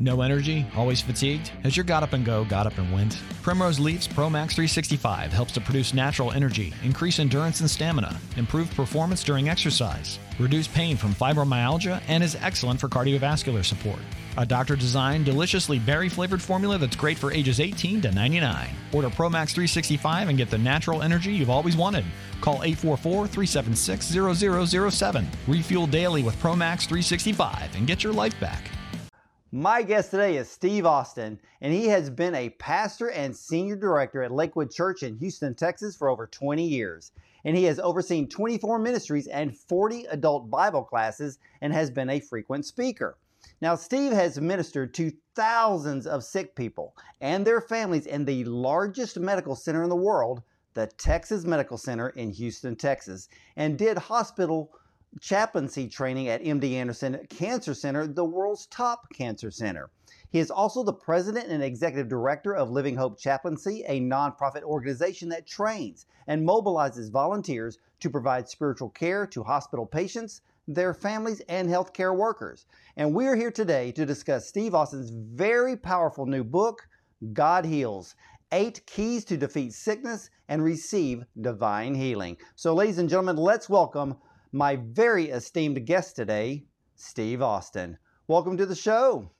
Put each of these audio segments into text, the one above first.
No energy? Always fatigued? Has your got up and go got up and went? Primrose Leafs Pro Max 365 helps to produce natural energy, increase endurance and stamina, improve performance during exercise, reduce pain from fibromyalgia, and is excellent for cardiovascular support. A doctor designed, deliciously berry flavored formula that's great for ages 18 to 99. Order Pro Max 365 and get the natural energy you've always wanted. Call 844 376 0007. Refuel daily with Pro Max 365 and get your life back. My guest today is Steve Austin, and he has been a pastor and senior director at Lakewood Church in Houston, Texas for over 20 years. And he has overseen 24 ministries and 40 adult Bible classes and has been a frequent speaker. Now, Steve has ministered to thousands of sick people and their families in the largest medical center in the world, the Texas Medical Center in Houston, Texas, and did hospital chaplaincy training at MD Anderson Cancer Center, the world's top cancer center. He is also the president and executive director of Living Hope Chaplaincy, a nonprofit organization that trains and mobilizes volunteers to provide spiritual care to hospital patients, their families, and healthcare workers. And we're here today to discuss Steve Austin's very powerful new book, God Heals Eight Keys to Defeat Sickness and Receive Divine Healing. So, ladies and gentlemen, let's welcome my very esteemed guest today, Steve Austin. Welcome to the show.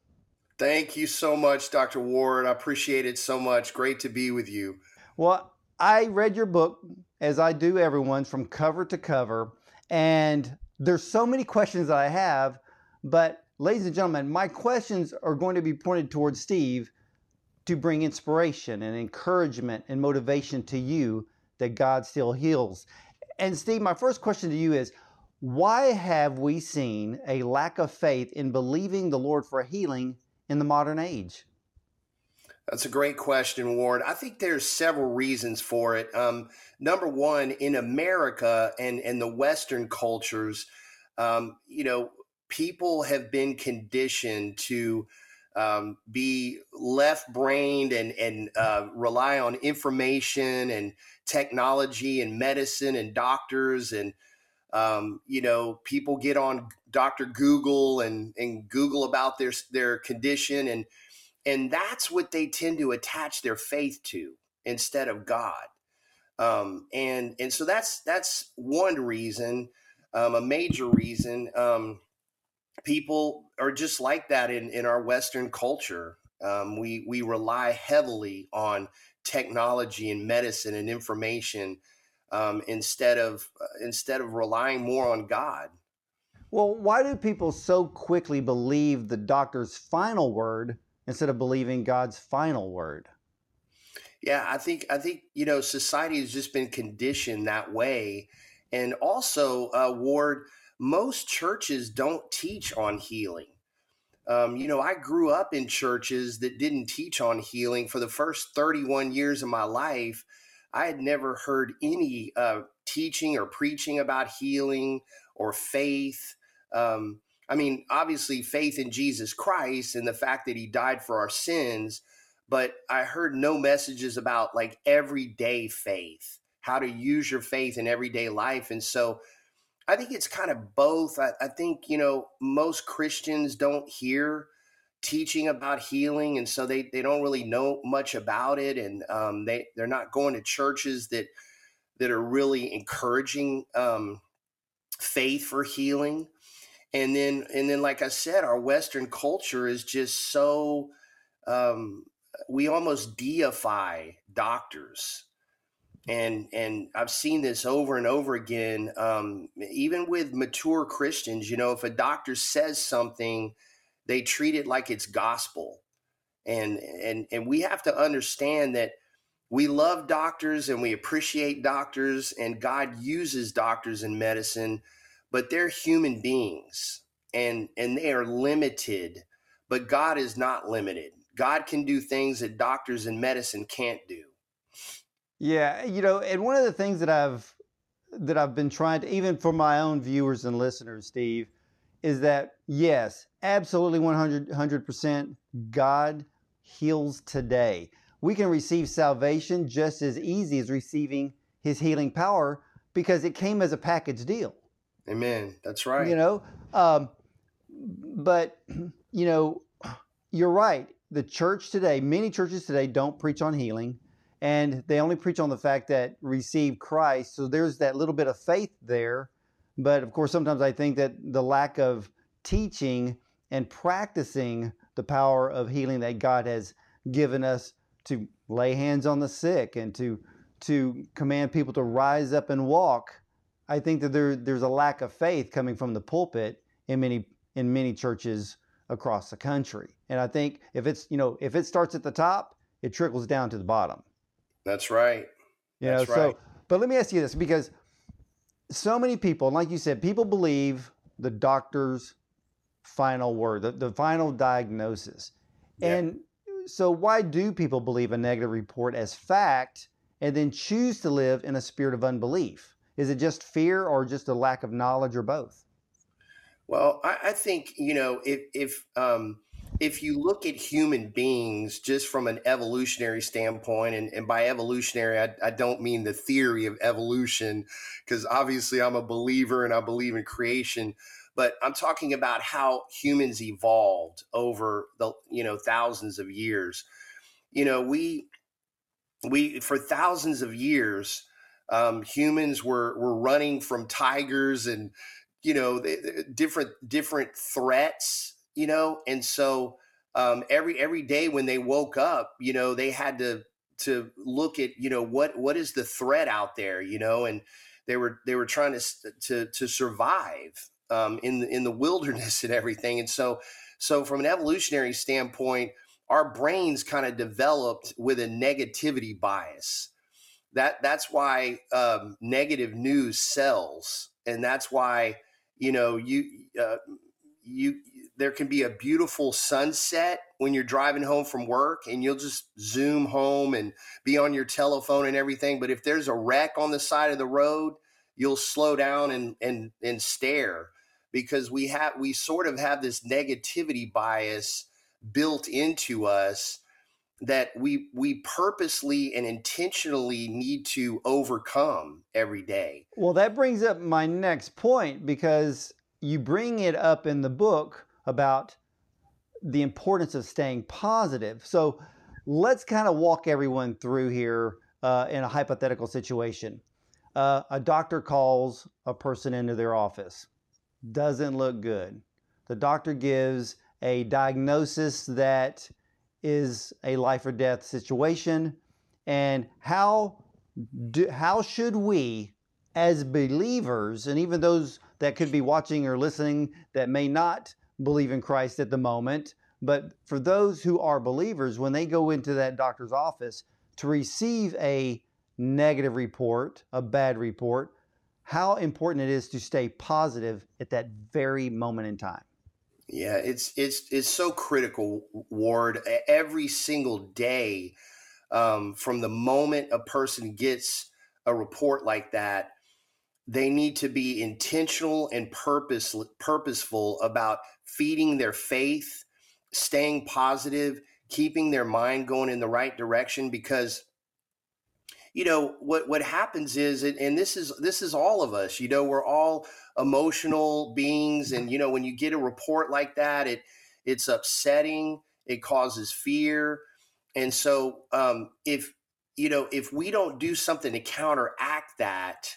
Thank you so much, Dr. Ward. I appreciate it so much. Great to be with you. Well, I read your book, as I do everyone's, from cover to cover, and there's so many questions that I have, but ladies and gentlemen, my questions are going to be pointed towards Steve to bring inspiration and encouragement and motivation to you that God still heals. And Steve, my first question to you is why have we seen a lack of faith in believing the Lord for healing in the modern age? That's a great question, Ward. I think there's several reasons for it. Um, number one, in America and, and the Western cultures, um, you know, people have been conditioned to um, be left brained and, and uh, rely on information and technology and medicine and doctors and um, you know people get on Dr. Google and and Google about their their condition and and that's what they tend to attach their faith to instead of God. Um, and and so that's that's one reason, um, a major reason. Um, people are just like that in in our Western culture. Um, we we rely heavily on technology and medicine and information um, instead of uh, instead of relying more on God. Well, why do people so quickly believe the doctor's final word instead of believing God's final word? Yeah, I think I think you know society has just been conditioned that way, and also uh, Ward, most churches don't teach on healing. Um, you know, I grew up in churches that didn't teach on healing for the first 31 years of my life. I had never heard any uh, teaching or preaching about healing or faith. Um, I mean, obviously, faith in Jesus Christ and the fact that he died for our sins, but I heard no messages about like everyday faith, how to use your faith in everyday life. And so I think it's kind of both. I, I think, you know, most Christians don't hear teaching about healing and so they, they don't really know much about it and um, they, they're not going to churches that that are really encouraging um, faith for healing and then and then like i said our western culture is just so um, we almost deify doctors and and I've seen this over and over again. Um, even with mature Christians, you know, if a doctor says something, they treat it like it's gospel, and and and we have to understand that we love doctors and we appreciate doctors, and God uses doctors in medicine, but they're human beings, and and they are limited, but God is not limited. God can do things that doctors in medicine can't do. Yeah, you know, and one of the things that I've that I've been trying to even for my own viewers and listeners, Steve, is that yes, absolutely 100 100% God heals today. We can receive salvation just as easy as receiving his healing power because it came as a package deal. Amen. That's right. You know, um, but you know, you're right. The church today, many churches today don't preach on healing and they only preach on the fact that receive Christ. So there's that little bit of faith there. But of course, sometimes I think that the lack of teaching and practicing the power of healing that God has given us to lay hands on the sick and to to command people to rise up and walk. I think that there, there's a lack of faith coming from the pulpit in many in many churches across the country. And I think if it's you know if it starts at the top, it trickles down to the bottom. That's right. You That's know, right. but let me ask you this because so many people, like you said, people believe the doctor's final word, the, the final diagnosis. Yeah. And so why do people believe a negative report as fact and then choose to live in a spirit of unbelief? Is it just fear or just a lack of knowledge or both? Well, I, I think, you know, if if um if you look at human beings just from an evolutionary standpoint, and, and by evolutionary, I, I, don't mean the theory of evolution, because obviously I'm a believer and I believe in creation, but I'm talking about how humans evolved over the you know thousands of years. You know, we we for thousands of years, um, humans were were running from tigers and you know different different threats you know and so um, every every day when they woke up you know they had to to look at you know what what is the threat out there you know and they were they were trying to to to survive um, in the, in the wilderness and everything. And so so from an evolutionary standpoint our brains kind of developed with a negativity bias. That that's why um, negative news sells. And that's why you know you uh, you there can be a beautiful sunset when you're driving home from work and you'll just zoom home and be on your telephone and everything but if there's a wreck on the side of the road you'll slow down and and and stare because we have we sort of have this negativity bias built into us that we we purposely and intentionally need to overcome every day. Well, that brings up my next point because you bring it up in the book about the importance of staying positive. So let's kind of walk everyone through here uh, in a hypothetical situation. Uh, a doctor calls a person into their office, doesn't look good. The doctor gives a diagnosis that is a life or death situation. And how, do, how should we, as believers, and even those that could be watching or listening that may not believe in Christ at the moment. But for those who are believers, when they go into that doctor's office to receive a negative report, a bad report, how important it is to stay positive at that very moment in time. Yeah, it's it's it's so critical, Ward. Every single day, um, from the moment a person gets a report like that, they need to be intentional and purpose purposeful about feeding their faith, staying positive, keeping their mind going in the right direction because you know what what happens is and this is this is all of us you know we're all emotional beings and you know when you get a report like that it it's upsetting it causes fear. And so um if you know if we don't do something to counteract that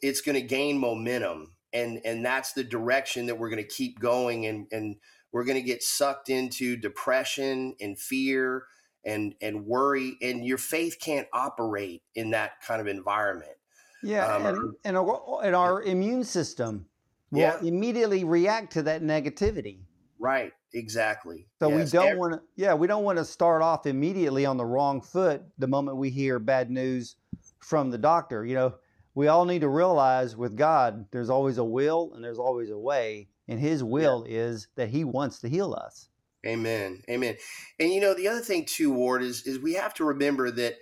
it's going to gain momentum and and that's the direction that we're going to keep going and and we're going to get sucked into depression and fear and and worry and your faith can't operate in that kind of environment yeah um, and, and, our, and our immune system will yeah. immediately react to that negativity right exactly so yes. we don't want to yeah we don't want to start off immediately on the wrong foot the moment we hear bad news from the doctor you know we all need to realize with God, there's always a will and there's always a way. And His will yeah. is that He wants to heal us. Amen. Amen. And you know, the other thing too, Ward, is is we have to remember that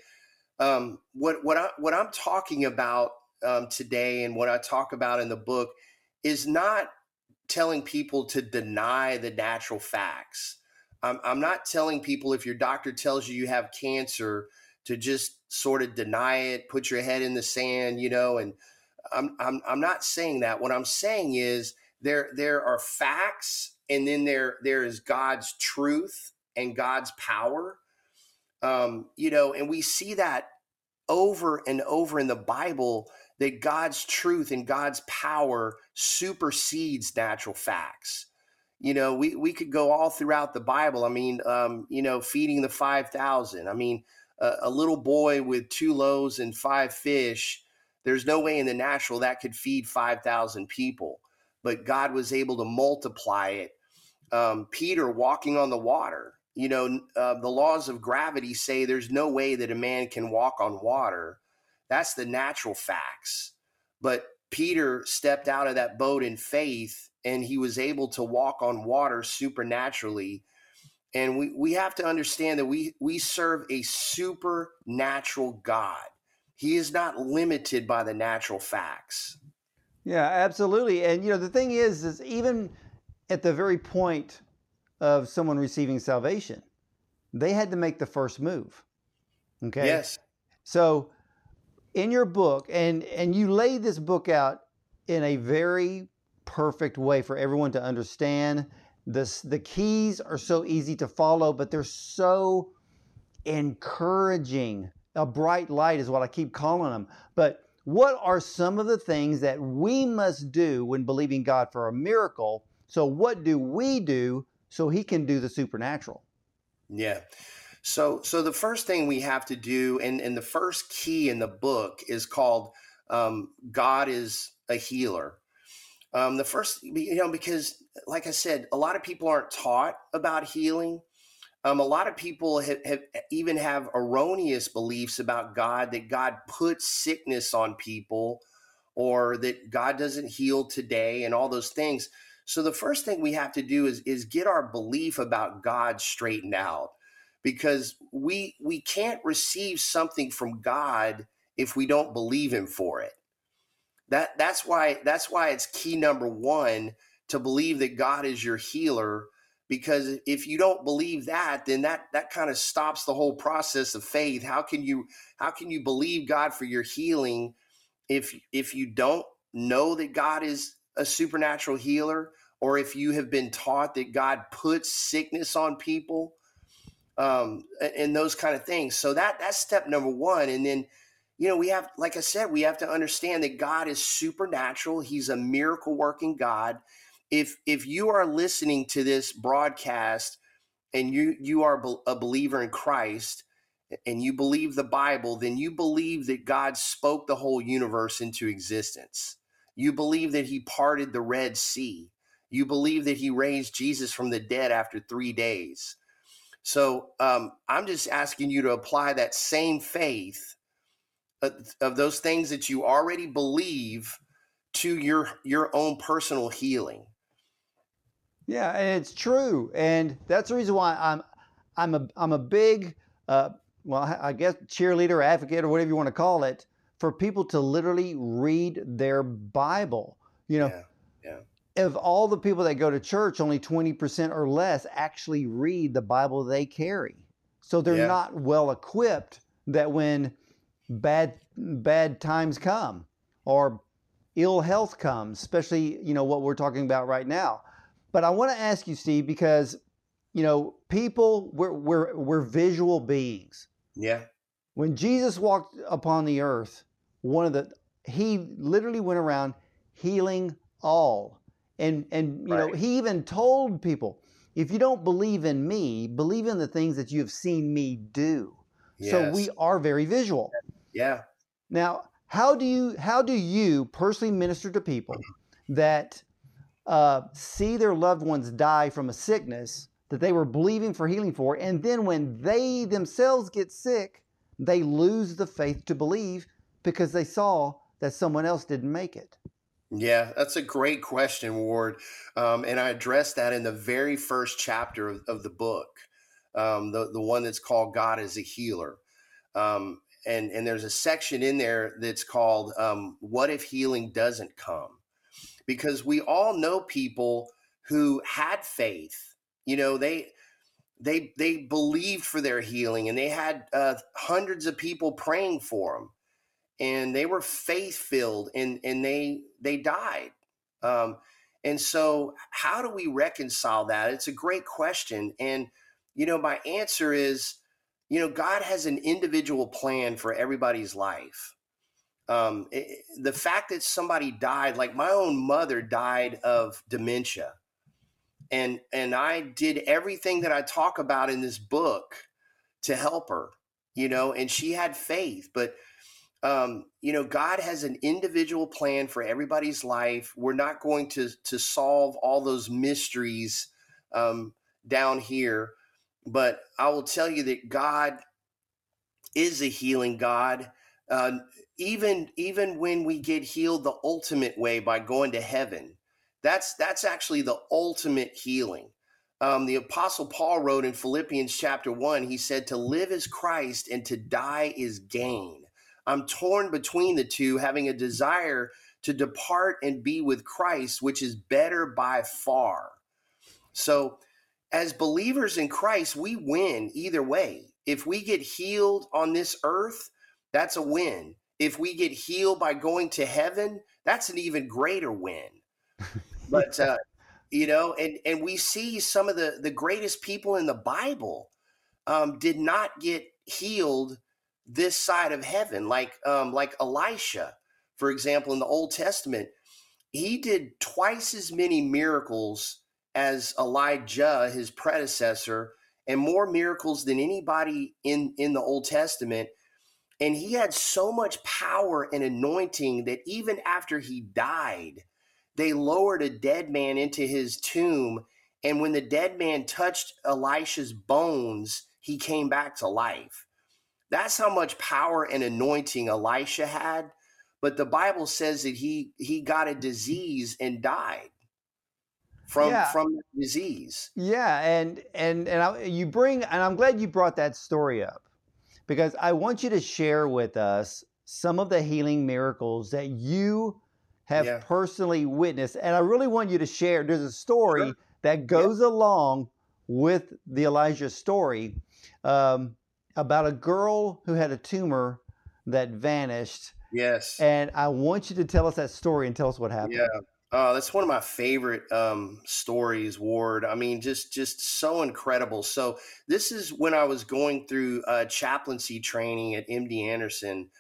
um, what what I what I'm talking about um, today and what I talk about in the book is not telling people to deny the natural facts. I'm, I'm not telling people if your doctor tells you you have cancer to just sort of deny it, put your head in the sand, you know, and I'm I'm I'm not saying that. What I'm saying is there there are facts and then there there is God's truth and God's power. Um, you know, and we see that over and over in the Bible that God's truth and God's power supersedes natural facts. You know, we, we could go all throughout the Bible. I mean, um, you know, feeding the 5,000. I mean, a, a little boy with two loaves and five fish, there's no way in the natural that could feed 5,000 people. But God was able to multiply it. Um, Peter walking on the water, you know, uh, the laws of gravity say there's no way that a man can walk on water. That's the natural facts. But Peter stepped out of that boat in faith and he was able to walk on water supernaturally. And we, we have to understand that we, we serve a supernatural God. He is not limited by the natural facts. Yeah, absolutely. And you know, the thing is, is even at the very point of someone receiving salvation, they had to make the first move. Okay. Yes. So in your book, and and you lay this book out in a very perfect way for everyone to understand. This the keys are so easy to follow, but they're so encouraging. A bright light is what I keep calling them. But what are some of the things that we must do when believing God for a miracle? So, what do we do so He can do the supernatural? Yeah. So, so the first thing we have to do, and, and the first key in the book is called um, God is a healer. Um, the first, you know, because like I said, a lot of people aren't taught about healing. Um, a lot of people have, have, even have erroneous beliefs about God that God puts sickness on people or that God doesn't heal today and all those things. So the first thing we have to do is is get our belief about God straightened out because we we can't receive something from God if we don't believe him for it. That that's why that's why it's key number 1 to believe that God is your healer because if you don't believe that then that that kind of stops the whole process of faith. How can you how can you believe god for your healing if if you don't know that god is a supernatural healer or if you have been taught that god puts sickness on people um, and those kind of things? So that that's step number one and then you know we have like i said we have to understand that god is supernatural. He's a miracle working god if if you are listening to this broadcast and you you are a believer in Christ and you believe the Bible, then you believe that God spoke the whole universe into existence. You believe that he parted the Red Sea. You believe that he raised Jesus from the dead after three days. So um, I'm just asking you to apply that same faith of, of those things that you already believe to your your own personal healing. Yeah, and it's true, and that's the reason why I'm I'm a I'm a big uh, well I guess cheerleader, advocate, or whatever you want to call it, for people to literally read their Bible. You know, yeah, yeah. of all the people that go to church, only twenty percent or less actually read the Bible they carry. So they're yeah. not well equipped that when bad bad times come or ill health comes, especially you know what we're talking about right now but I want to ask you, Steve, because you know, people we're we're we're visual beings. Yeah. When Jesus walked upon the earth, one of the he literally went around healing all. And and you right. know, he even told people, if you don't believe in me, believe in the things that you have seen me do. Yes. So we are very visual. Yeah. Now, how do you how do you personally minister to people that uh, see their loved ones die from a sickness that they were believing for healing for, and then when they themselves get sick, they lose the faith to believe because they saw that someone else didn't make it. Yeah, that's a great question, Ward. Um, and I addressed that in the very first chapter of, of the book, um, the, the one that's called God is a Healer. Um, and, and there's a section in there that's called um, What If Healing Doesn't Come? Because we all know people who had faith. You know, they they they believed for their healing, and they had uh, hundreds of people praying for them, and they were faith filled, and and they they died. Um, And so, how do we reconcile that? It's a great question. And, you know, my answer is, you know, God has an individual plan for everybody's life. Um, it, the fact that somebody died, like my own mother died of dementia, and and I did everything that I talk about in this book to help her, you know, and she had faith, but um, you know, God has an individual plan for everybody's life. We're not going to to solve all those mysteries um, down here, but I will tell you that God is a healing God. Uh, even even when we get healed the ultimate way by going to heaven, that's that's actually the ultimate healing. Um, the apostle Paul wrote in Philippians chapter one, he said, "To live is Christ, and to die is gain." I'm torn between the two, having a desire to depart and be with Christ, which is better by far. So, as believers in Christ, we win either way. If we get healed on this earth, that's a win. If we get healed by going to heaven, that's an even greater win. but uh, you know, and and we see some of the the greatest people in the Bible um, did not get healed this side of heaven, like um, like Elisha, for example, in the Old Testament, he did twice as many miracles as Elijah, his predecessor, and more miracles than anybody in in the Old Testament. And he had so much power and anointing that even after he died, they lowered a dead man into his tomb. And when the dead man touched Elisha's bones, he came back to life. That's how much power and anointing Elisha had. But the Bible says that he he got a disease and died from yeah. from disease. Yeah, and and and I, you bring and I'm glad you brought that story up because I want you to share with us some of the healing miracles that you have yeah. personally witnessed, and I really want you to share. There's a story sure. that goes yeah. along with the Elijah story. Um, about a girl who had a tumor that vanished. Yes. And I want you to tell us that story and tell us what happened. Yeah. Uh, that's one of my favorite um, stories, Ward. I mean, just just so incredible. So this is when I was going through uh, chaplaincy training at MD Anderson.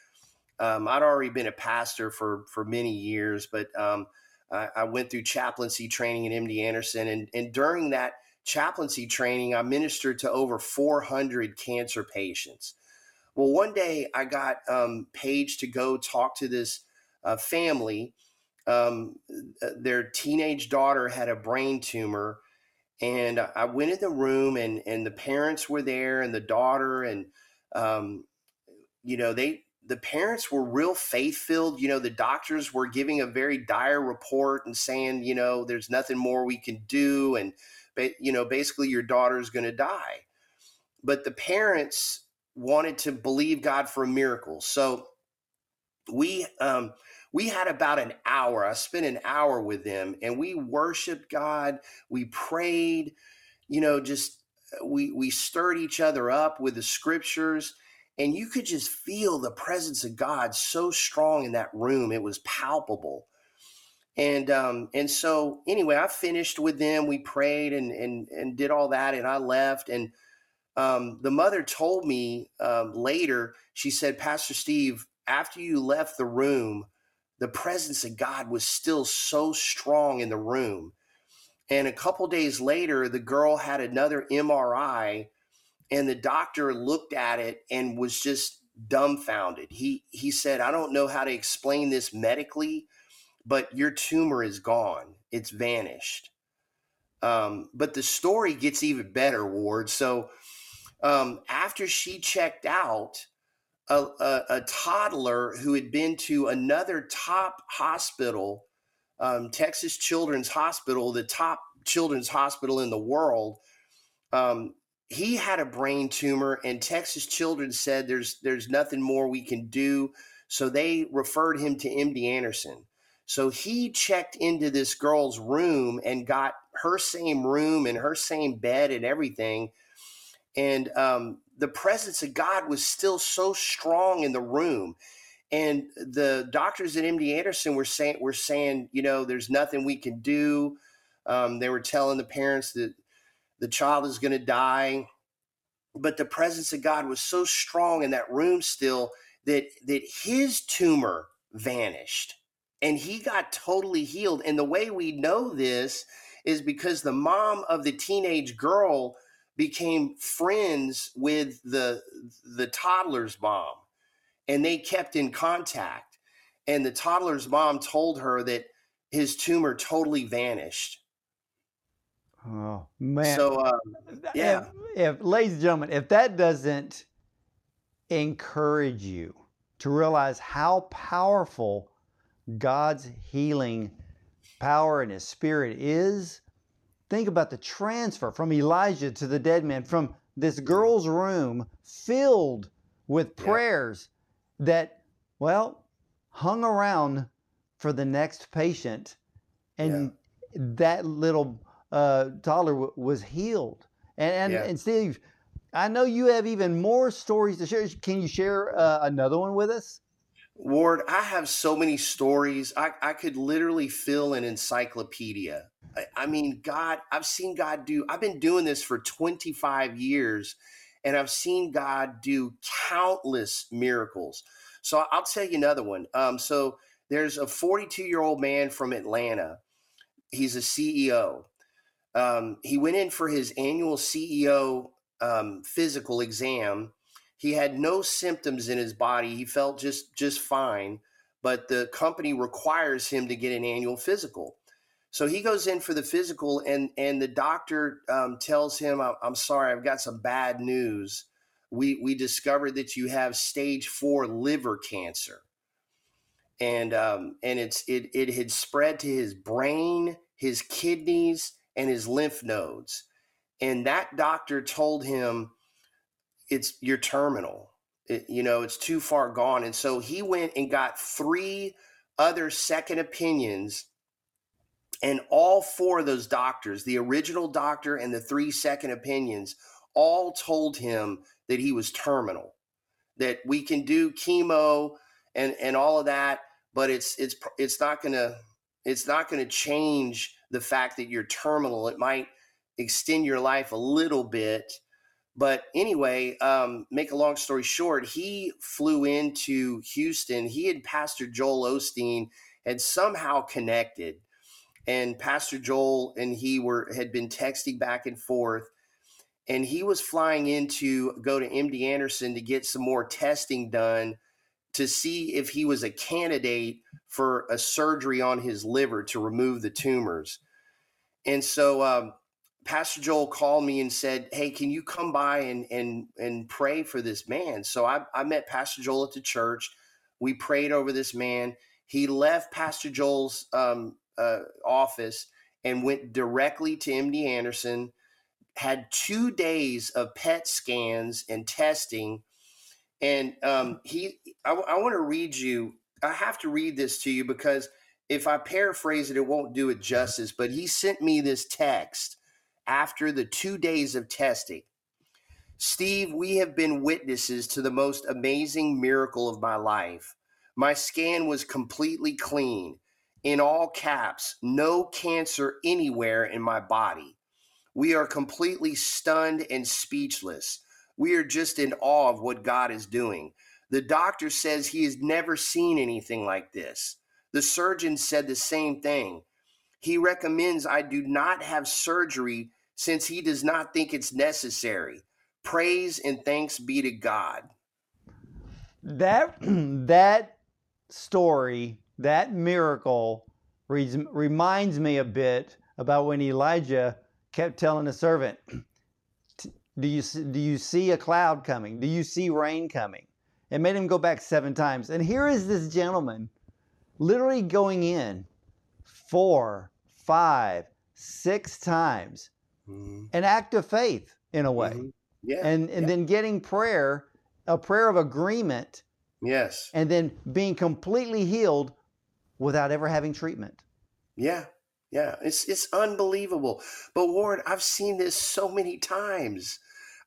Um, I'd already been a pastor for for many years, but um, I, I, went through chaplaincy training at MD Anderson, and and during that chaplaincy training, I ministered to over 400 cancer patients. Well, one day I got um, Paige to go talk to this uh, family. Um, uh, their teenage daughter had a brain tumor, and I went in the room, and and the parents were there, and the daughter, and um, you know they the parents were real faith filled. You know, the doctors were giving a very dire report and saying, you know, there's nothing more we can do, and but you know, basically your daughter's going to die. But the parents wanted to believe God for a miracle. So we um, we had about an hour. I spent an hour with them, and we worshiped God. We prayed. You know, just uh, we we stirred each other up with the scriptures, and you could just feel the presence of God so strong in that room. It was palpable and um, and so anyway, I finished with them. We prayed and and and did all that, and I left. And um, the mother told me um, later. She said, Pastor Steve, after you left the room, the presence of God was still so strong in the room. And a couple days later, the girl had another MRI, and the doctor looked at it and was just dumbfounded. He he said, "I don't know how to explain this medically." but your tumor is gone. It's vanished. Um, but the story gets even better, Ward. So um, after she checked out, a, a, a, toddler who had been to another top hospital, um, Texas Children's Hospital, the top children's hospital in the world, um, he had a brain tumor, and Texas Children said there's there's nothing more we can do, so they referred him to MD Anderson. So he checked into this girl's room and got her same room and her same bed and everything. And um, the presence of God was still so strong in the room. and the doctors at MD Anderson were saying were saying, you know, there's nothing we can do. Um, they were telling the parents that the child is going to die, but the presence of God was so strong in that room still that that his tumor vanished and he got totally healed. And the way we know this is because the mom of the teenage girl became friends with the the toddler's mom and they kept in contact. And the toddler's mom told her that his tumor totally vanished. Oh man. So um, yeah. if, if ladies and gentlemen if that doesn't encourage you to realize how powerful god's healing power and his spirit is Think about the transfer from Elijah to the dead man, from this girl's room filled with prayers that, well, hung around for the next patient. And yeah. that little uh, toddler w- was healed. And, and, yeah. and, Steve, I know you have even more stories to share. Can you share uh, another one with us? Ward, I have so many stories. I, I could literally fill an encyclopedia. I, I mean, God, I've seen God do, I've been doing this for 25 years and I've seen God do countless miracles. So I'll tell you another one. Um, so there's a 42 year old man from Atlanta. He's a CEO. Um, he went in for his annual CEO um, physical exam he had no symptoms in his body. He felt just just fine, but the company requires him to get an annual physical. So he goes in for the physical, and and the doctor um, tells him, "I'm sorry, I've got some bad news. We we discovered that you have stage four liver cancer, and um, and it's it it had spread to his brain, his kidneys, and his lymph nodes. And that doctor told him." It's your terminal. It, you know, it's too far gone. And so he went and got three other second opinions. And all four of those doctors, the original doctor and the three second opinions, all told him that he was terminal, that we can do chemo and, and all of that, but it's it's it's not gonna it's not gonna change the fact that you're terminal. It might extend your life a little bit, but anyway, um, make a long story short, he flew into Houston. He and Pastor Joel Osteen had somehow connected, and Pastor Joel and he were had been texting back and forth. And he was flying in to go to MD Anderson to get some more testing done to see if he was a candidate for a surgery on his liver to remove the tumors. And so um, Pastor Joel called me and said, "Hey, can you come by and and and pray for this man?" So I, I met Pastor Joel at the church. We prayed over this man. He left Pastor Joel's um, uh, office and went directly to MD Anderson. Had two days of PET scans and testing, and um, he. I, I want to read you. I have to read this to you because if I paraphrase it, it won't do it justice. But he sent me this text after the two days of testing. Steve, we have been witnesses to the most amazing miracle of my life. My scan was completely clean. In all caps, no cancer anywhere in my body. We are completely stunned and speechless. We are just in awe of what God is doing. The doctor says he has never seen anything like this. The surgeon said the same thing. He recommends I do not have surgery since he does not think it's necessary. Praise and thanks be to God. That that story, that miracle re- reminds me a bit about when Elijah kept telling the servant, "Do you do you see a cloud coming? Do you see rain coming?" It made him go back seven times. And here is this gentleman, literally going in four, five, six times mm-hmm. an act of faith in a way. Mm-hmm. Yeah. And and yeah. then getting prayer, a prayer of agreement. Yes. And then being completely healed without ever having treatment. Yeah. Yeah. It's it's unbelievable. But Ward, I've seen this so many times.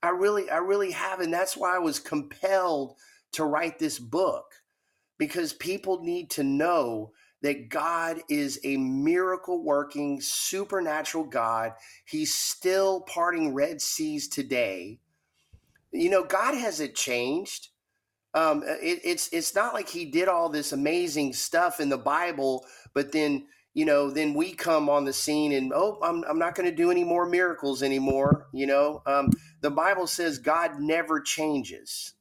I really I really have and that's why I was compelled to write this book because people need to know that God is a miracle working, supernatural God. He's still parting Red Seas today. You know, God hasn't changed. Um, it, it's it's not like he did all this amazing stuff in the Bible, but then you know, then we come on the scene and oh, I'm I'm not going to do any more miracles anymore. You know, um, the Bible says God never changes.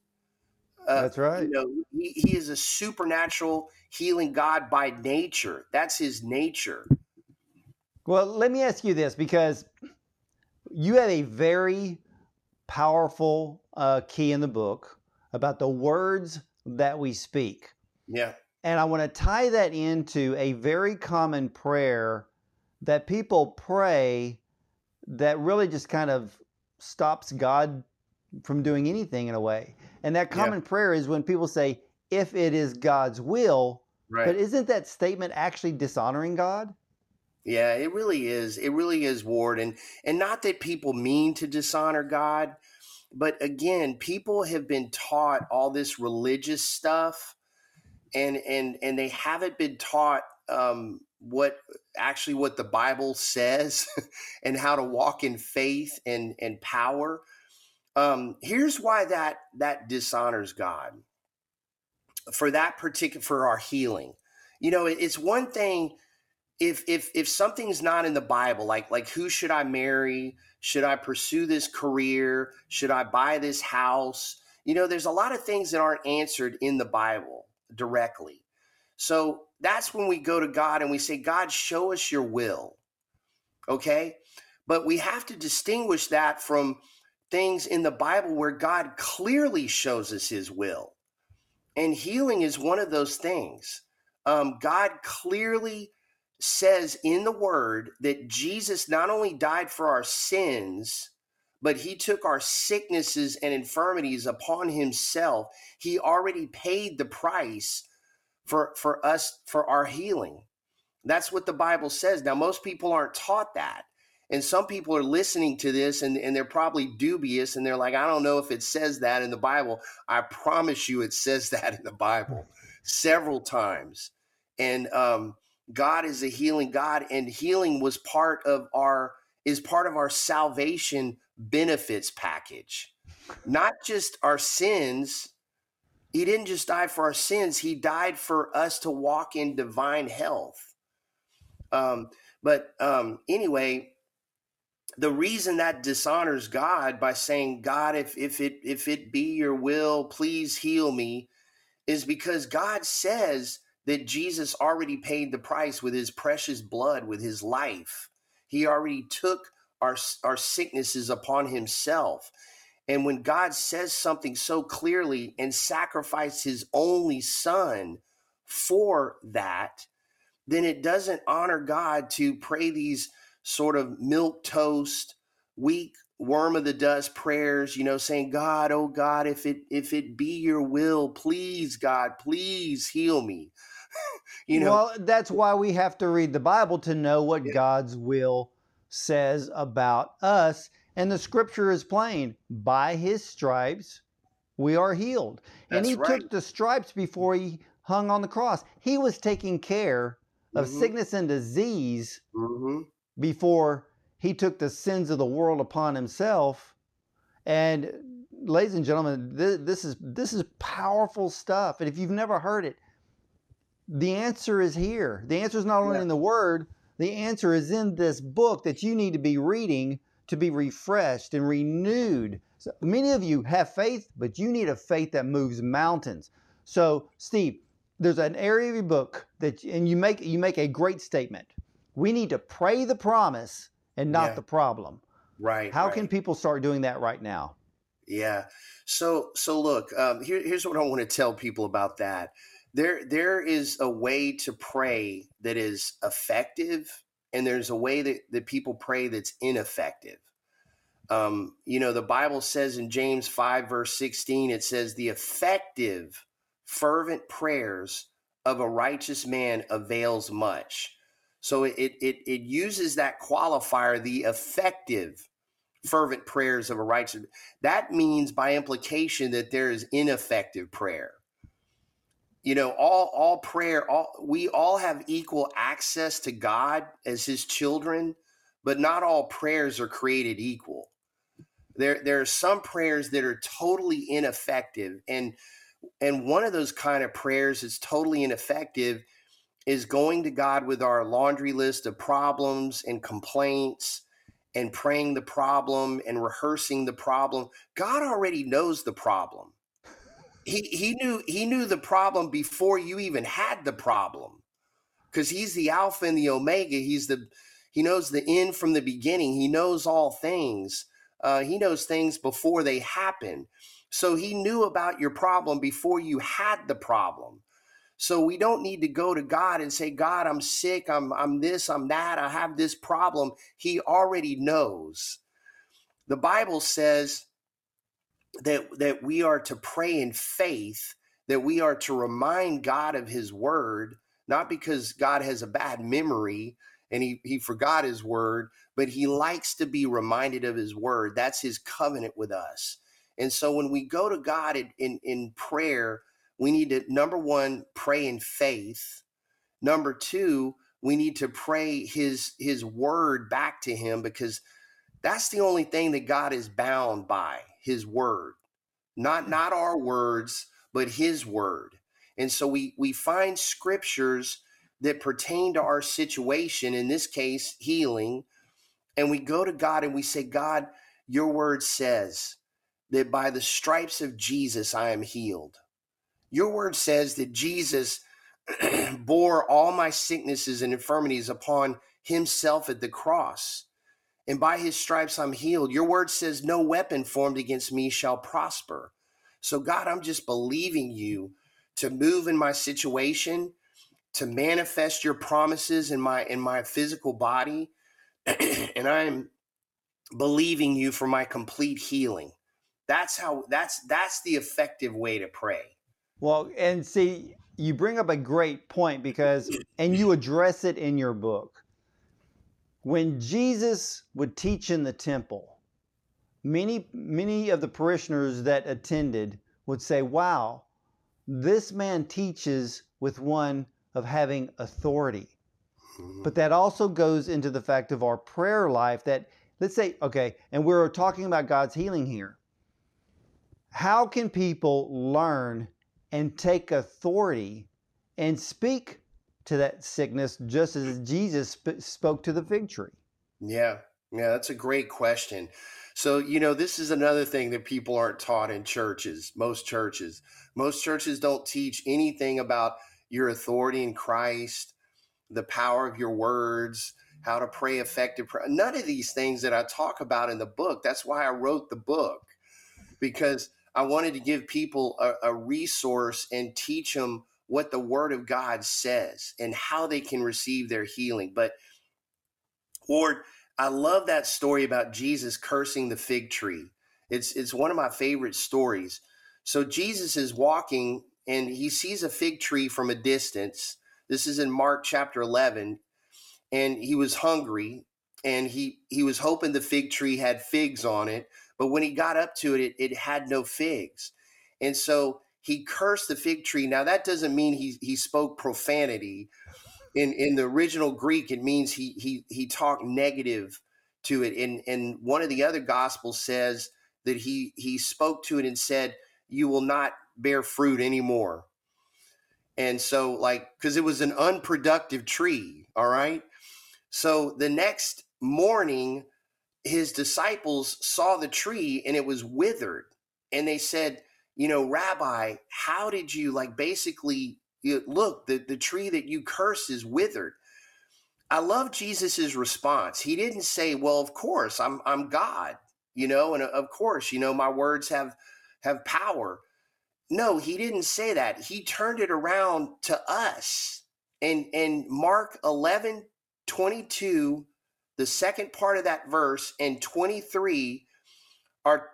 Uh, That's right. You know, he, he is a supernatural healing God by nature. That's his nature. Well, let me ask you this because you have a very powerful uh, key in the book about the words that we speak. Yeah. And I want to tie that into a very common prayer that people pray that really just kind of stops God from doing anything in a way. And that common yeah. prayer is when people say, if it is God's will. Right. But isn't that statement actually dishonoring God? Yeah, it really is. It really is, Ward. And and not that people mean to dishonor God, but again, people have been taught all this religious stuff and and and they haven't been taught um, what actually what the Bible says and how to walk in faith and and power. Um, here's why that that dishonors God for that particular for our healing. You know, it's one thing if if if something's not in the Bible, like like who should I marry? Should I pursue this career? Should I buy this house? You know, there's a lot of things that aren't answered in the Bible directly. So that's when we go to God and we say, God, show us your will. Okay? But we have to distinguish that from things in the Bible where God clearly shows us his will. And healing is one of those things. Um, God clearly says in the word that Jesus not only died for our sins, but he took our sicknesses and infirmities upon himself. He already paid the price for, for us, for our healing. That's what the Bible says. Now, most people aren't taught that. And some people are listening to this and, and they're probably dubious and they're like, I don't know if it says that in the Bible. I promise you it says that in the Bible several times. And um, God is a healing God, and healing was part of our is part of our salvation benefits package. Not just our sins. He didn't just die for our sins, he died for us to walk in divine health. Um, but um, anyway, the reason that dishonors God by saying, God, if if it if it be your will, please heal me, is because God says that Jesus already paid the price with his precious blood, with his life. He already took our, our sicknesses upon himself. And when God says something so clearly and sacrificed his only son for that, then it doesn't honor God to pray these sort of milk toast, weak worm of the dust prayers, you know, saying, God, oh God, if it if it be your will, please, God, please heal me. you know. Well, that's why we have to read the Bible to know what yeah. God's will says about us. And the scripture is plain by his stripes, we are healed. That's and he right. took the stripes before he hung on the cross. He was taking care of mm-hmm. sickness and disease mm-hmm. Before he took the sins of the world upon himself. And ladies and gentlemen, this, this is this is powerful stuff. And if you've never heard it, the answer is here. The answer is not only yeah. in the word, the answer is in this book that you need to be reading to be refreshed and renewed. So many of you have faith, but you need a faith that moves mountains. So, Steve, there's an area of your book that and you make you make a great statement. We need to pray the promise and not yeah. the problem. Right. How right. can people start doing that right now? Yeah. So so look, um, here, here's what I want to tell people about that there there is a way to pray that is effective and there's a way that, that people pray that's ineffective um, you know the bible says in james 5 verse 16 it says the effective fervent prayers of a righteous man avails much so it it, it uses that qualifier the effective fervent prayers of a righteous that means by implication that there is ineffective prayer. You know all all prayer all we all have equal access to god as his children but not all prayers are created equal. There there are some prayers that are totally ineffective and and one of those kind of prayers that's totally ineffective is going to god with our laundry list of problems and complaints and praying the problem and rehearsing the problem god already knows the problem. He he knew he knew the problem before you even had the problem because he's the alpha and the omega. He's the he knows the end from the beginning. He knows all things. Uh, he knows things before they happen. So he knew about your problem before you had the problem so we don't need to go to god and say god i'm sick. I'm i'm this i'm that. I have this problem. He already knows. The bible says that that we are to pray in faith that we are to remind god of his word not because god has a bad memory and he, he forgot his word but he likes to be reminded of his word. That's his covenant with us. And so when we go to god in, in, in prayer we need to number one pray in faith. Number two we need to pray his his word back to him because that's the only thing that god is bound by his word. Not hmm. not our words but his word. And so we we find scriptures that pertain to our situation in this case healing and we go to god and we say god your word says that by the stripes of jesus i am healed your word says that jesus bore all my sicknesses and infirmities upon himself at the cross and by his stripes I'm healed. Your word says, No weapon formed against me shall prosper. So, God, I'm just believing you to move in my situation, to manifest your promises in my in my physical body. and I'm believing you for my complete healing. That's how that's that's the effective way to pray. Well, and see, you bring up a great point because and you address it in your book when Jesus would teach in the temple, many, many of the parishioners that attended would say, Wow, this man teaches with one of having authority. But that also goes into the fact of our prayer life that, let's say, okay, and we're talking about God's healing here. How can people learn and take authority and speak to that sickness just as Jesus sp- spoke to the fig tree? Yeah, yeah, that's a great question. So, you know, this is another thing that people aren't taught in churches, most churches. Most churches don't teach anything about your authority in Christ, the power of your words, how to pray effective prayer. None of these things that I talk about in the book. That's why I wrote the book, because I wanted to give people a, a resource and teach them what the word of God says and how they can receive their healing. But Lord, I love that story about Jesus cursing the fig tree. It's it's one of my favorite stories. So Jesus is walking and he sees a fig tree from a distance. This is in Mark chapter 11 and he was hungry and he he was hoping the fig tree had figs on it, but when he got up to it it, it had no figs. And so he cursed the fig tree. Now that doesn't mean he he spoke profanity. In in the original Greek, it means he he he talked negative to it. And and one of the other gospels says that he he spoke to it and said, "You will not bear fruit anymore." And so, like, because it was an unproductive tree. All right. So the next morning, his disciples saw the tree and it was withered, and they said you know, Rabbi, how did you like basically look, the, the tree that you cursed is withered? I love Jesus's response. He didn't say, Well, of course, I'm I'm God, you know, and of course, you know, my words have have power. No, he didn't say that. He turned it around to us. And and Mark 11, 22, the second part of that verse, and 23 are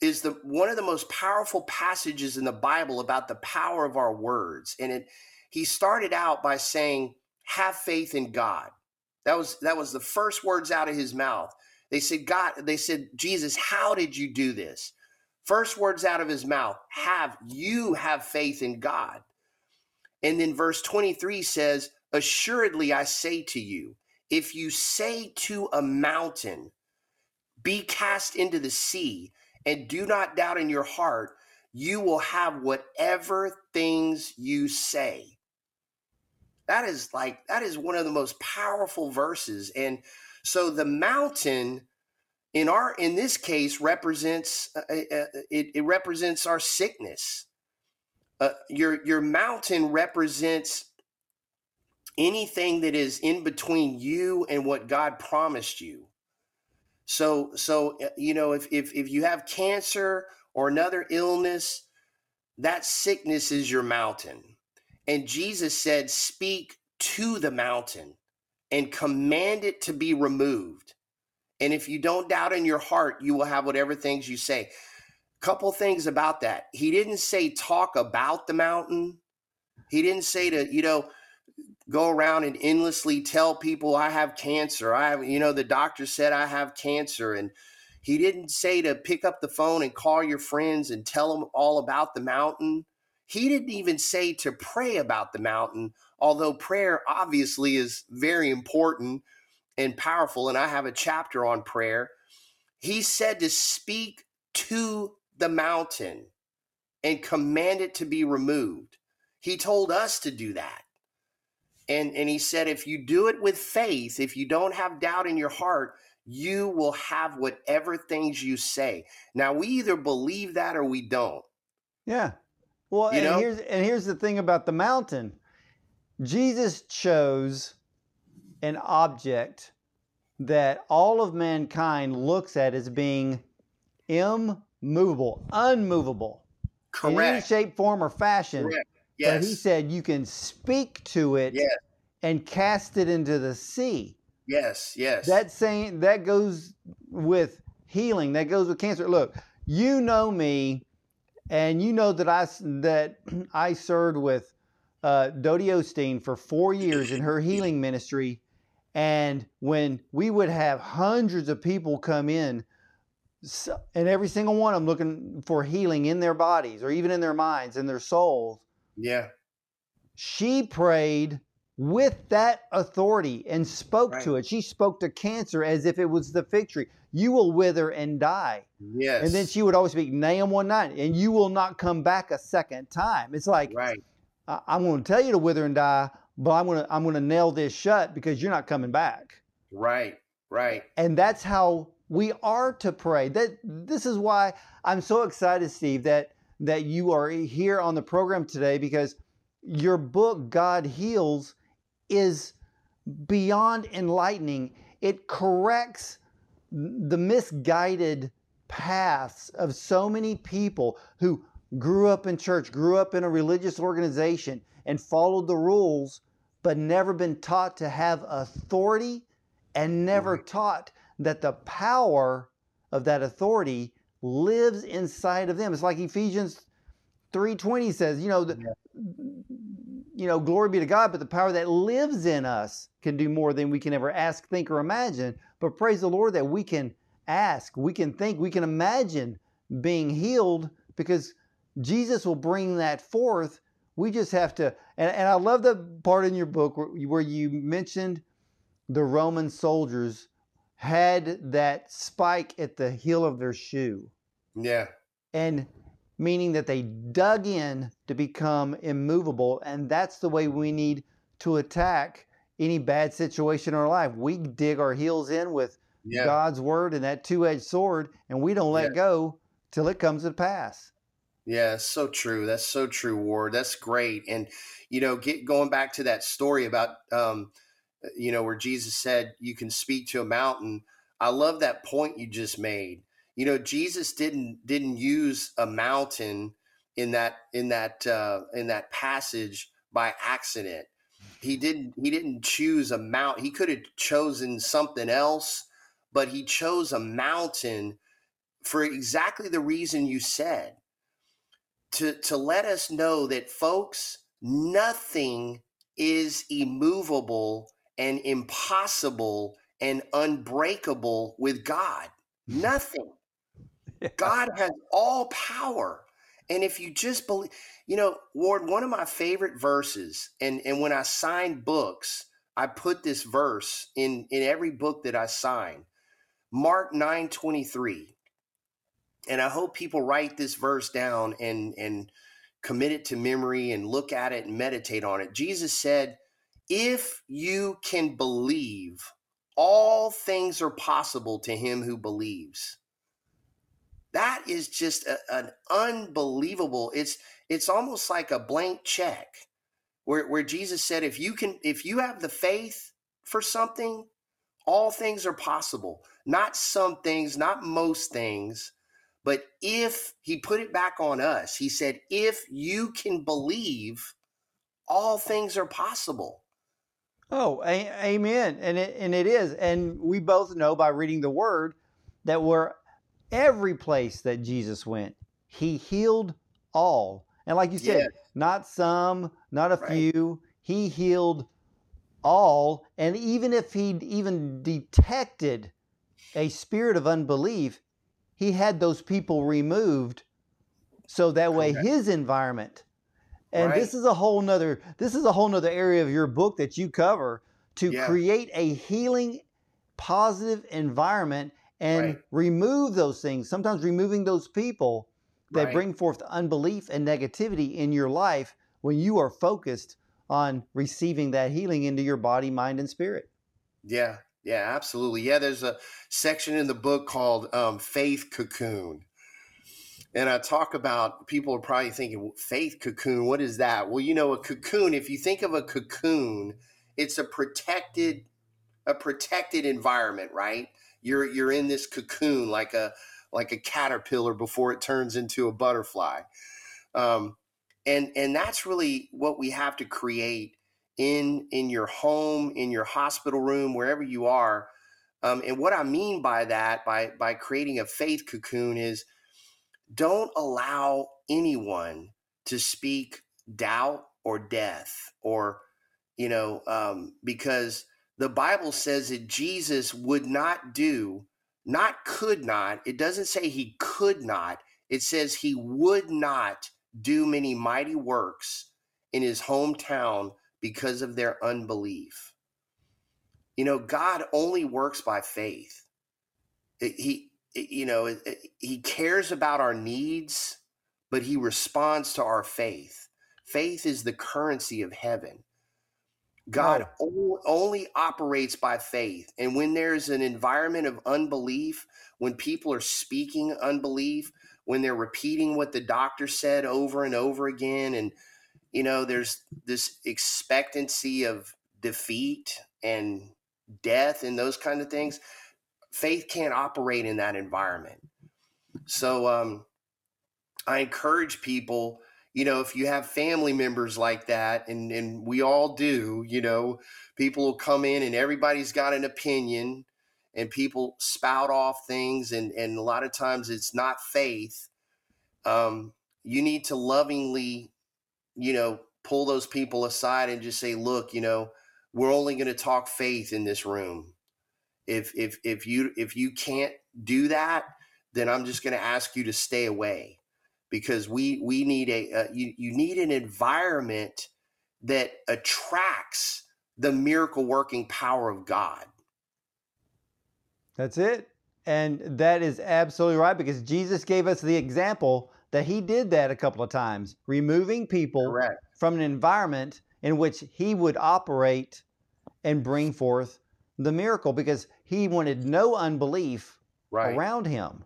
is the one of the most powerful passages in the Bible about the power of our words. And it he started out by saying, have faith in God. That was that was the first words out of his mouth. They said, God, they said, Jesus, how did you do this? First words out of his mouth, have you have faith in God. And then verse 23 says, Assuredly I say to you, if you say to a mountain, be cast into the sea, and do not doubt in your heart, you will have whatever things you say. That is like, that is one of the most powerful verses. And so the mountain in our, in this case, represents, uh, uh, uh it, it represents our sickness. Uh, your, your mountain represents anything that is in between you and what God promised you. So, so uh, you know, if if if you have cancer or another illness, that sickness is your mountain. And Jesus said, "Speak to the mountain and command it to be removed." And if you don't doubt in your heart, you will have whatever things you say. Couple things about that. He didn't say talk about the mountain. He didn't say to, you know, go around and endlessly tell people I have cancer. I have, you know, the doctor said I have cancer. And he didn't say to pick up the phone and call your friends and tell them all about the mountain. He didn't even say to pray about the mountain, although prayer obviously is very important and powerful. And I have a chapter on prayer. He said to speak to the mountain and command it to be removed. He told us to do that. And, and he said, if you do it with faith, if you don't have doubt in your heart, you will have whatever things you say. Now, we either believe that or we don't. Yeah. Well, you and know? here's and here's the thing about the mountain. Jesus chose an object that all of mankind looks at as being immovable, unmovable, Correct. in any shape, form, or fashion. Correct. Yes. But he said you can speak to it yes. and cast it into the sea. Yes, yes. That saying that goes with healing. That goes with cancer. Look, you know me, and you know that I that I served with uh, Dodie Osteen for four years in her healing ministry, and when we would have hundreds of people come in, and every single one of them looking for healing in their bodies or even in their minds and their souls, yeah. She prayed with that authority and spoke right. to it. She spoke to cancer as if it was the fig tree. You will wither and die. Yes. And then she would always speak Nahum 1 9, and you will not come back a second time. It's like, right. I- I'm going to tell you to wither and die, but I'm going to I'm going to nail this shut because you're not coming back. Right. Right. And that's how we are to pray. That this is why I'm so excited, Steve, that that you are here on the program today because your book, God Heals, is beyond enlightening. It corrects the misguided paths of so many people who grew up in church, grew up in a religious organization, and followed the rules, but never been taught to have authority and never taught that the power of that authority lives inside of them. It's like Ephesians 3:20 says, you know, the, you know, glory be to God, but the power that lives in us can do more than we can ever ask, think, or imagine. But praise the Lord that we can ask, we can think, we can imagine being healed because Jesus will bring that forth. We just have to, and, and I love the part in your book where, where you mentioned the Roman soldiers had that spike at the heel of their shoe. Yeah. And meaning that they dug in to become immovable. And that's the way we need to attack any bad situation in our life. We dig our heels in with yeah. God's word and that two edged sword, and we don't let yeah. go till it comes to pass. Yeah, so true. That's so true, Ward. That's great. And you know, get going back to that story about um, you know, where Jesus said you can speak to a mountain. I love that point you just made you know jesus didn't didn't use a mountain in that in that uh, in that passage by accident. He didn't he didn't choose a mount he could have chosen something else but he chose a mountain for exactly the reason you said to to let us know that folks nothing is immovable and impossible and unbreakable with God. Nothing God has all power. And if you just believe, you know, Ward, one of my favorite verses, and and when I sign books, I put this verse in in every book that I sign. Mark 9 23. And I hope people write this verse down and and commit it to memory and look at it and meditate on it. Jesus said, If you can believe, all things are possible to him who believes. That is just a, an unbelievable. It's it's almost like a blank check where, where Jesus said, if you can, if you have the faith for something, all things are possible. Not some things, not most things, but if he put it back on us, he said, if you can believe, all things are possible. Oh, a- amen. And it, and it is. And we both know by reading the word that where every place that Jesus went, he healed all. And like you said, Yes. not some, not a Right. few, he healed all. And even if he even detected a spirit of unbelief, he had those people removed so that way Correct. his environment and Right. this is a whole nother this is a whole nother area of your book that you cover to create a healing positive environment and Right. remove those things sometimes removing those people that Right. bring forth unbelief and negativity in your life when you are focused on receiving that healing into your body mind and spirit Yeah, yeah, absolutely. Yeah, there's a section in the book called um, Faith Cocoon. And I talk about people are probably thinking, faith cocoon, what is that? Well, you know, a cocoon, if you think of a cocoon, it's a protected, a protected environment, right? You're you're in this cocoon like a like a caterpillar before it turns into a butterfly. Um, and and that's really what we have to create in in your home, in your hospital room, wherever you are. Um, and what I mean by that, by by creating a faith cocoon, is don't allow anyone to speak doubt or death, or you know, um, because the Bible says that Jesus would not do, not could not. It doesn't say he could not. It says he would not do many mighty works in his hometown because of their unbelief. You know, God only works by faith. He, you know, he cares about our needs, but he responds to our faith. Faith is the currency of heaven. God only operates by faith. And when there's an environment of unbelief, when people are speaking unbelief, when they're repeating what the doctor said over and over again, and you know, there's this expectancy of defeat and death and those kind of things, faith can't operate in that environment. So um, I encourage people, you know, if you have family members like that, and, and we all do, you know, people will come in and everybody's got an opinion and people spout off things, and, and a lot of times it's not faith. Um, you need to lovingly, you know, pull those people aside and just say, look, you know, we're only going to talk faith in this room. If if if you if you can't do that, then I'm just going to ask you to stay away because we we need a uh, you you need an environment that attracts the miracle working power of God. That's it. And that is absolutely right because Jesus gave us the example that he did that a couple of times, removing people Correct. from an environment in which he would operate and bring forth the miracle because he wanted no unbelief Right. around him.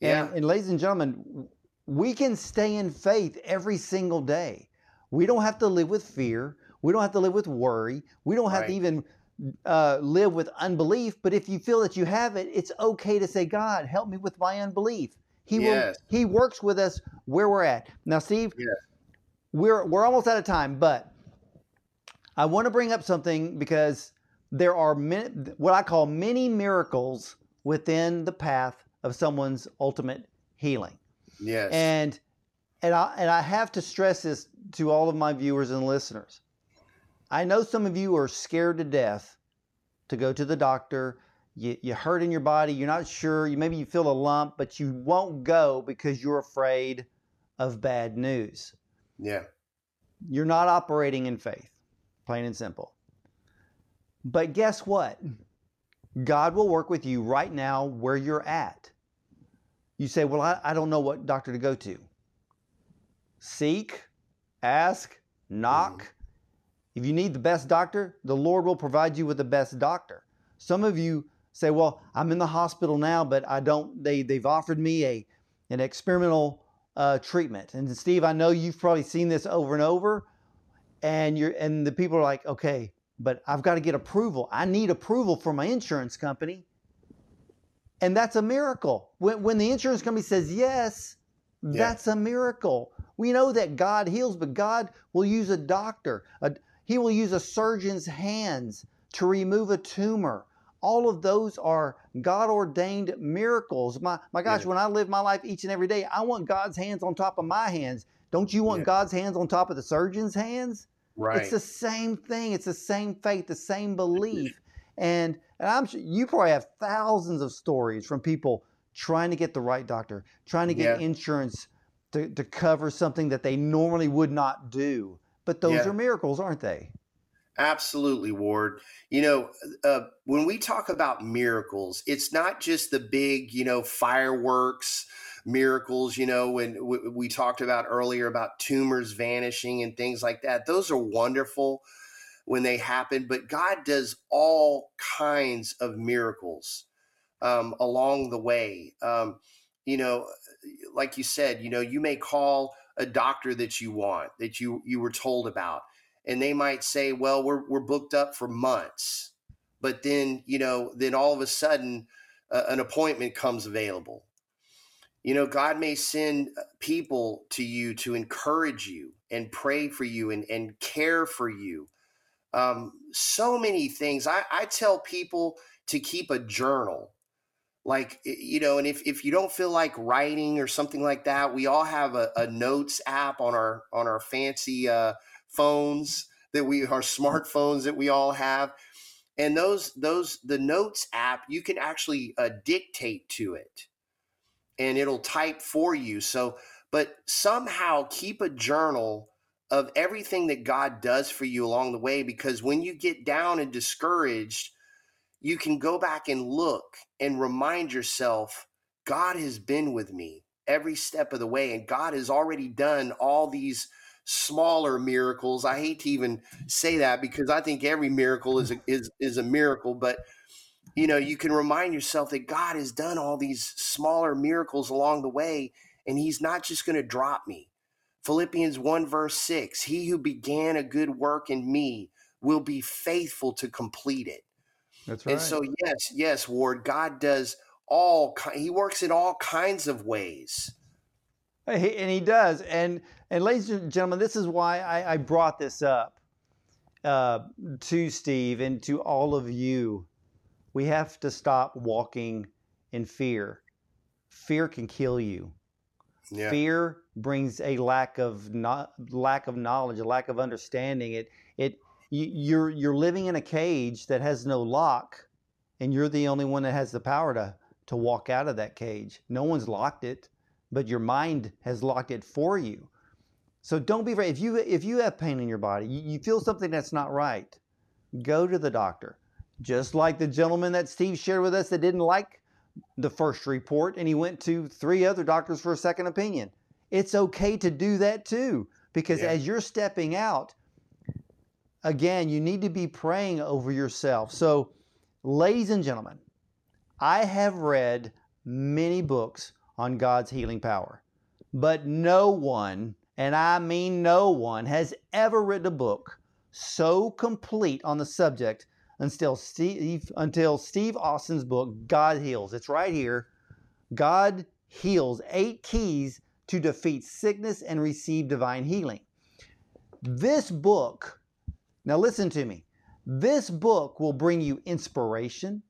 Yeah. And, and ladies and gentlemen, we can stay in faith every single day. We don't have to live with fear. We don't have to live with worry. We don't have to even uh, live with unbelief. But if you feel that you have it, it's okay to say, God, help me with my unbelief. He Yes. will. He works with us where we're at. Now, Steve, Yes. we're we're almost out of time, but I want to bring up something because there are many, what I call many miracles within the path of someone's ultimate healing. Yes. And and I and I have to stress this to all of my viewers and listeners. I know some of you are scared to death to go to the doctor. You, you hurt in your body. You're not sure. You maybe you feel a lump, but you won't go because you're afraid of bad news. Yeah. You're not operating in faith, plain and simple. But guess what? God will work with you right now where you're at. You say, Well, I, I don't know what doctor to go to. Seek, ask, knock. Mm-hmm. If you need the best doctor, the Lord will provide you with the best doctor. Some of you say, "Well, I'm in the hospital now, but I don't. They they've offered me a an experimental uh, treatment." And Steve, I know you've probably seen this over and over, and you're and the people are like, "Okay, but I've got to get approval. I need approval from my insurance company." And that's a miracle. When when the insurance company says yes, yeah. that's a miracle. We know that God heals, but God will use a doctor. A, he will use a surgeon's hands to remove a tumor. All of those are God ordained miracles. My, my gosh, yeah. when I live my life each and every day, I want God's hands on top of my hands. Don't you want yeah. God's hands on top of the surgeon's hands? Right. It's the same thing. It's the same faith, the same belief. And, and I'm sure you probably have thousands of stories from people trying to get the right doctor, trying to get yeah. insurance to, to cover something that they normally would not do. But those yeah. are miracles, aren't they? Absolutely, Ward. You know, uh, when we talk about miracles, it's not just the big, you know, fireworks miracles, you know, when we talked about earlier about tumors vanishing and things like that. Those are wonderful when they happen, but God does all kinds of miracles um, along the way. Um, you know, like you said, you know, you may call a doctor that you want that you you were told about and they might say well we're we're booked up for months but then you know then all of a sudden uh, an appointment comes available you know god may send uh, people to you to encourage you and pray for you and, and care for you um, so many things. I, I tell people to keep a journal. Like you know and if, if you don't feel like writing or something like that we all have a, a notes app on our on our fancy uh, phones that we our smartphones that we all have. And those those the notes app you can actually uh, dictate to it. And it'll type for you. So but somehow keep a journal of everything that god does for you along the way because when you get down and discouraged you can go back and look and remind yourself God has been with me every step of the way, and God has already done all these smaller miracles. I hate to even say that because I think every miracle is a, is is a miracle, but you know, you can remind yourself that God has done all these smaller miracles along the way, and He's not just going to drop me. Philippians 1, verse 6 He who began a good work in me will be faithful to complete it. That's right. And so, yes, yes, Ward, God does all, he works in all kinds of ways. And he does. And, and ladies and gentlemen, this is why I, I brought this up uh, to Steve and to all of you. We have to stop walking in fear. Fear can kill you. Yeah. Fear brings a lack of not lack of knowledge, a lack of understanding. It it you're you're living in a cage that has no lock and you're the only one that has the power to to walk out of that cage no one's locked it but your mind has locked it for you so don't be afraid if you if you have pain in your body you, you feel something that's not right go to the doctor just like the gentleman that steve shared with us that didn't like the first report and he went to three other doctors for a second opinion it's okay to do that too because yeah. as you're stepping out again, you need to be praying over yourself. So, ladies and gentlemen, I have read many books on God's healing power, but no one, and I mean no one, has ever written a book so complete on the subject until Steve, until Steve Austin's book, God Heals. It's right here. God Heals Eight Keys to Defeat Sickness and Receive Divine Healing. This book now, listen to me. This book will bring you inspiration,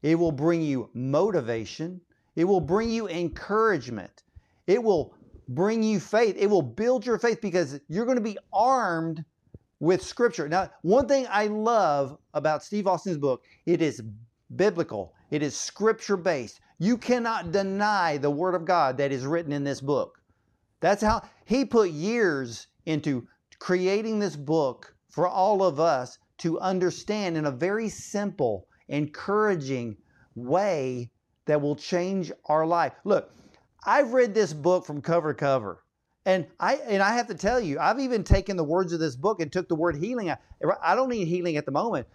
it will bring you motivation, it will bring you encouragement, it will bring you faith, it will build your faith because you're going to be armed with scripture. Now, one thing I love about Steve Austin's book, it is biblical. It is scripture based. You cannot deny the word of God that is written in this book. That's how he put years into creating this book for all of us to understand in a very simple, encouraging way that will change our life. Look, I've read this book from cover to cover. And I and I have to tell you, I've even taken the words of this book and took the word healing. I, I don't need healing at the moment.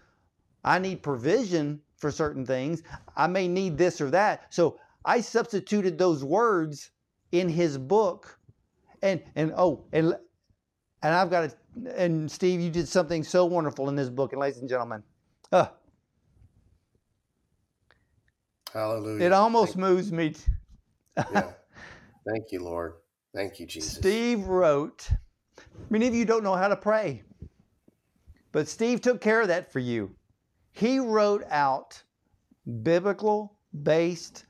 I need provision for certain things. I may need this or that. So I substituted those words in his book. And and oh, and and I've got it. And Steve, you did something so wonderful in this book. And ladies and gentlemen, uh, Hallelujah. It almost Thank moves me. yeah. Thank you, Lord. Thank you, Jesus. Steve wrote, many of you don't know how to pray, but Steve took care of that for you. He wrote out biblical based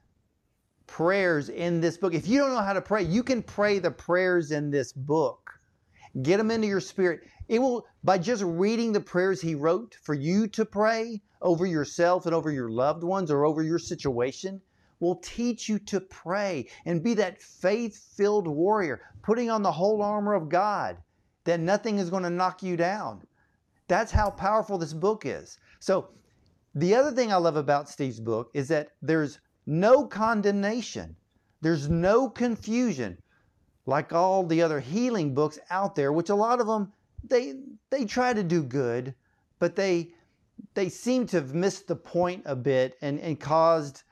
prayers in this book. If you don't know how to pray, you can pray the prayers in this book. Get them into your spirit. It will, by just reading the prayers he wrote for you to pray over yourself and over your loved ones or over your situation, will teach you to pray and be that faith filled warrior, putting on the whole armor of God, that nothing is going to knock you down. That's how powerful this book is. So, the other thing I love about Steve's book is that there's no condemnation, there's no confusion, like all the other healing books out there, which a lot of them they they try to do good, but they they seem to have missed the point a bit and, and caused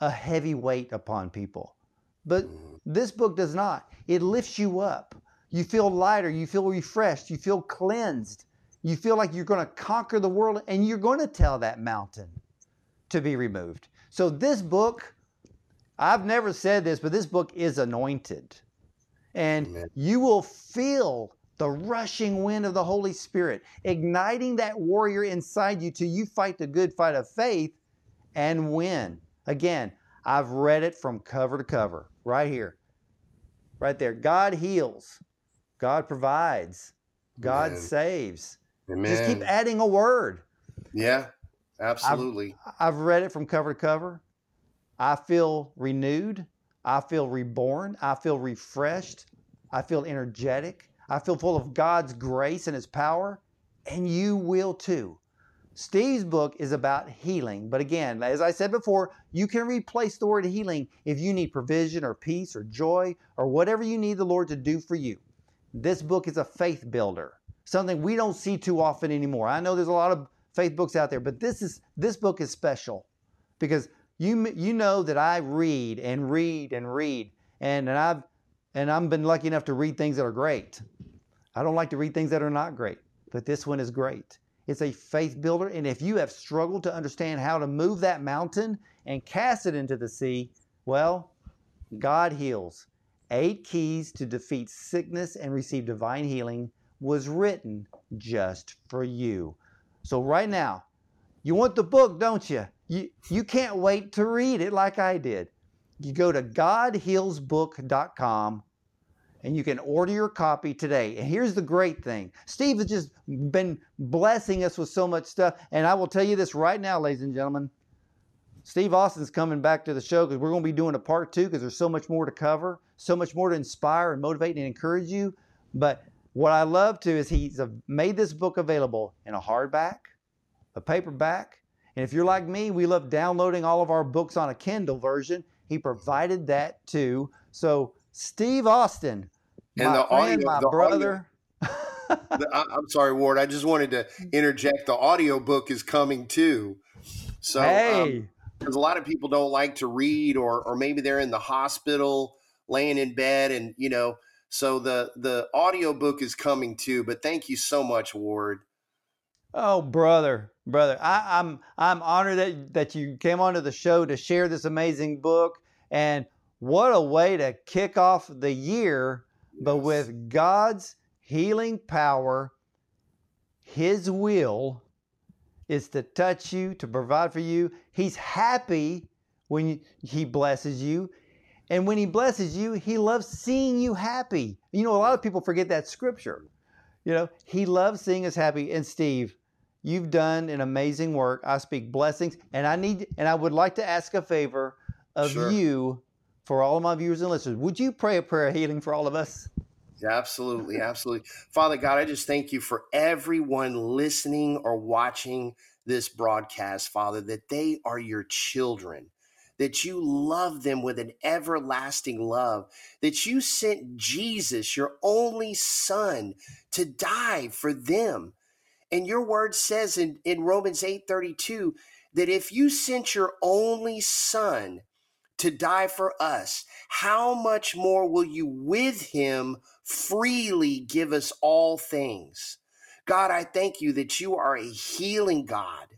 a heavy weight upon people. But this book does not. It lifts you up. You feel lighter, you feel refreshed, you feel cleansed. You feel like you're going to conquer the world and you're going to tell that mountain to be removed. So, this book, I've never said this, but this book is anointed. And Amen. you will feel the rushing wind of the Holy Spirit, igniting that warrior inside you till you fight the good fight of faith and win. Again, I've read it from cover to cover, right here, right there. God heals, God provides, God Amen. saves. Amen. Just keep adding a word. Yeah, absolutely. I've, I've read it from cover to cover. I feel renewed. I feel reborn. I feel refreshed. I feel energetic. I feel full of God's grace and His power, and you will too. Steve's book is about healing, but again, as I said before, you can replace the word healing if you need provision or peace or joy or whatever you need the Lord to do for you. This book is a faith builder, something we don't see too often anymore. I know there's a lot of faith books out there, but this is this book is special because you you know that I read and read and read and, and I've and I've been lucky enough to read things that are great. I don't like to read things that are not great, but this one is great. It's a faith builder. And if you have struggled to understand how to move that mountain and cast it into the sea, well, God heals. Eight Keys to Defeat Sickness and Receive Divine Healing was written just for you. So, right now, you want the book, don't you? You, you can't wait to read it like I did. You go to godhealsbook.com and you can order your copy today. And here's the great thing Steve has just been blessing us with so much stuff. And I will tell you this right now, ladies and gentlemen. Steve Austin's coming back to the show because we're going to be doing a part two because there's so much more to cover, so much more to inspire and motivate and encourage you. But what I love to is he's made this book available in a hardback, a paperback, and if you're like me, we love downloading all of our books on a Kindle version. He provided that too. So Steve Austin, and my the friend, audio, my brother. the, I'm sorry, Ward. I just wanted to interject. The audio book is coming too. So, um, hey. because um, a lot of people don't like to read, or or maybe they're in the hospital, laying in bed, and you know, so the the audio book is coming too. But thank you so much, Ward. Oh, brother, brother, I, I'm I'm honored that that you came onto the show to share this amazing book and what a way to kick off the year, but with God's healing power, His will is to touch you, to provide for you. He's happy when He blesses you. And when He blesses you, He loves seeing you happy. You know, a lot of people forget that scripture. You know, He loves seeing us happy. And Steve, you've done an amazing work. I speak blessings, and I need, and I would like to ask a favor of sure. you for all of my viewers and listeners, would you pray a prayer of healing for all of us? Absolutely, absolutely. Father God, I just thank you for everyone listening or watching this broadcast, Father, that they are your children, that you love them with an everlasting love, that you sent Jesus, your only son, to die for them. And your word says in, in Romans 8 32 that if you sent your only son to die for us, how much more will you with him freely give us all things? God, I thank you that you are a healing God.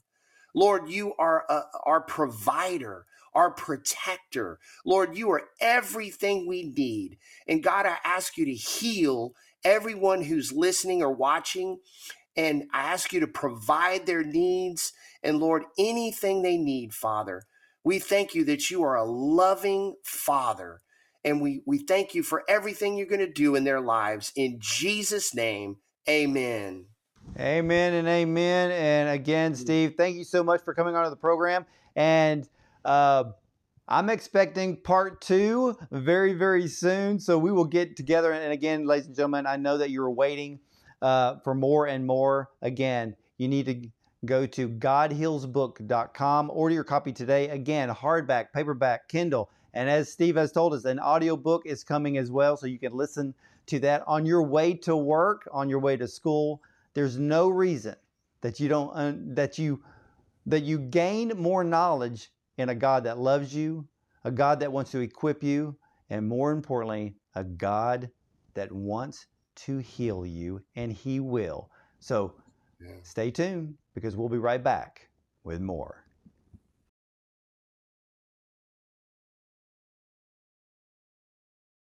Lord, you are a, our provider, our protector. Lord, you are everything we need. And God, I ask you to heal everyone who's listening or watching. And I ask you to provide their needs. And Lord, anything they need, Father. We thank you that you are a loving Father. And we, we thank you for everything you're going to do in their lives. In Jesus' name, amen. Amen and amen. And again, Steve, thank you so much for coming onto the program. And uh, I'm expecting part two very, very soon. So we will get together. And again, ladies and gentlemen, I know that you're waiting uh, for more and more. Again, you need to go to godhealsbook.com, order your copy today. Again, hardback, paperback, Kindle. And as Steve has told us, an audiobook is coming as well. So you can listen to that on your way to work, on your way to school there's no reason that you don't uh, that you that you gain more knowledge in a God that loves you, a God that wants to equip you, and more importantly, a God that wants to heal you, and He will. So stay tuned because we'll be right back with more.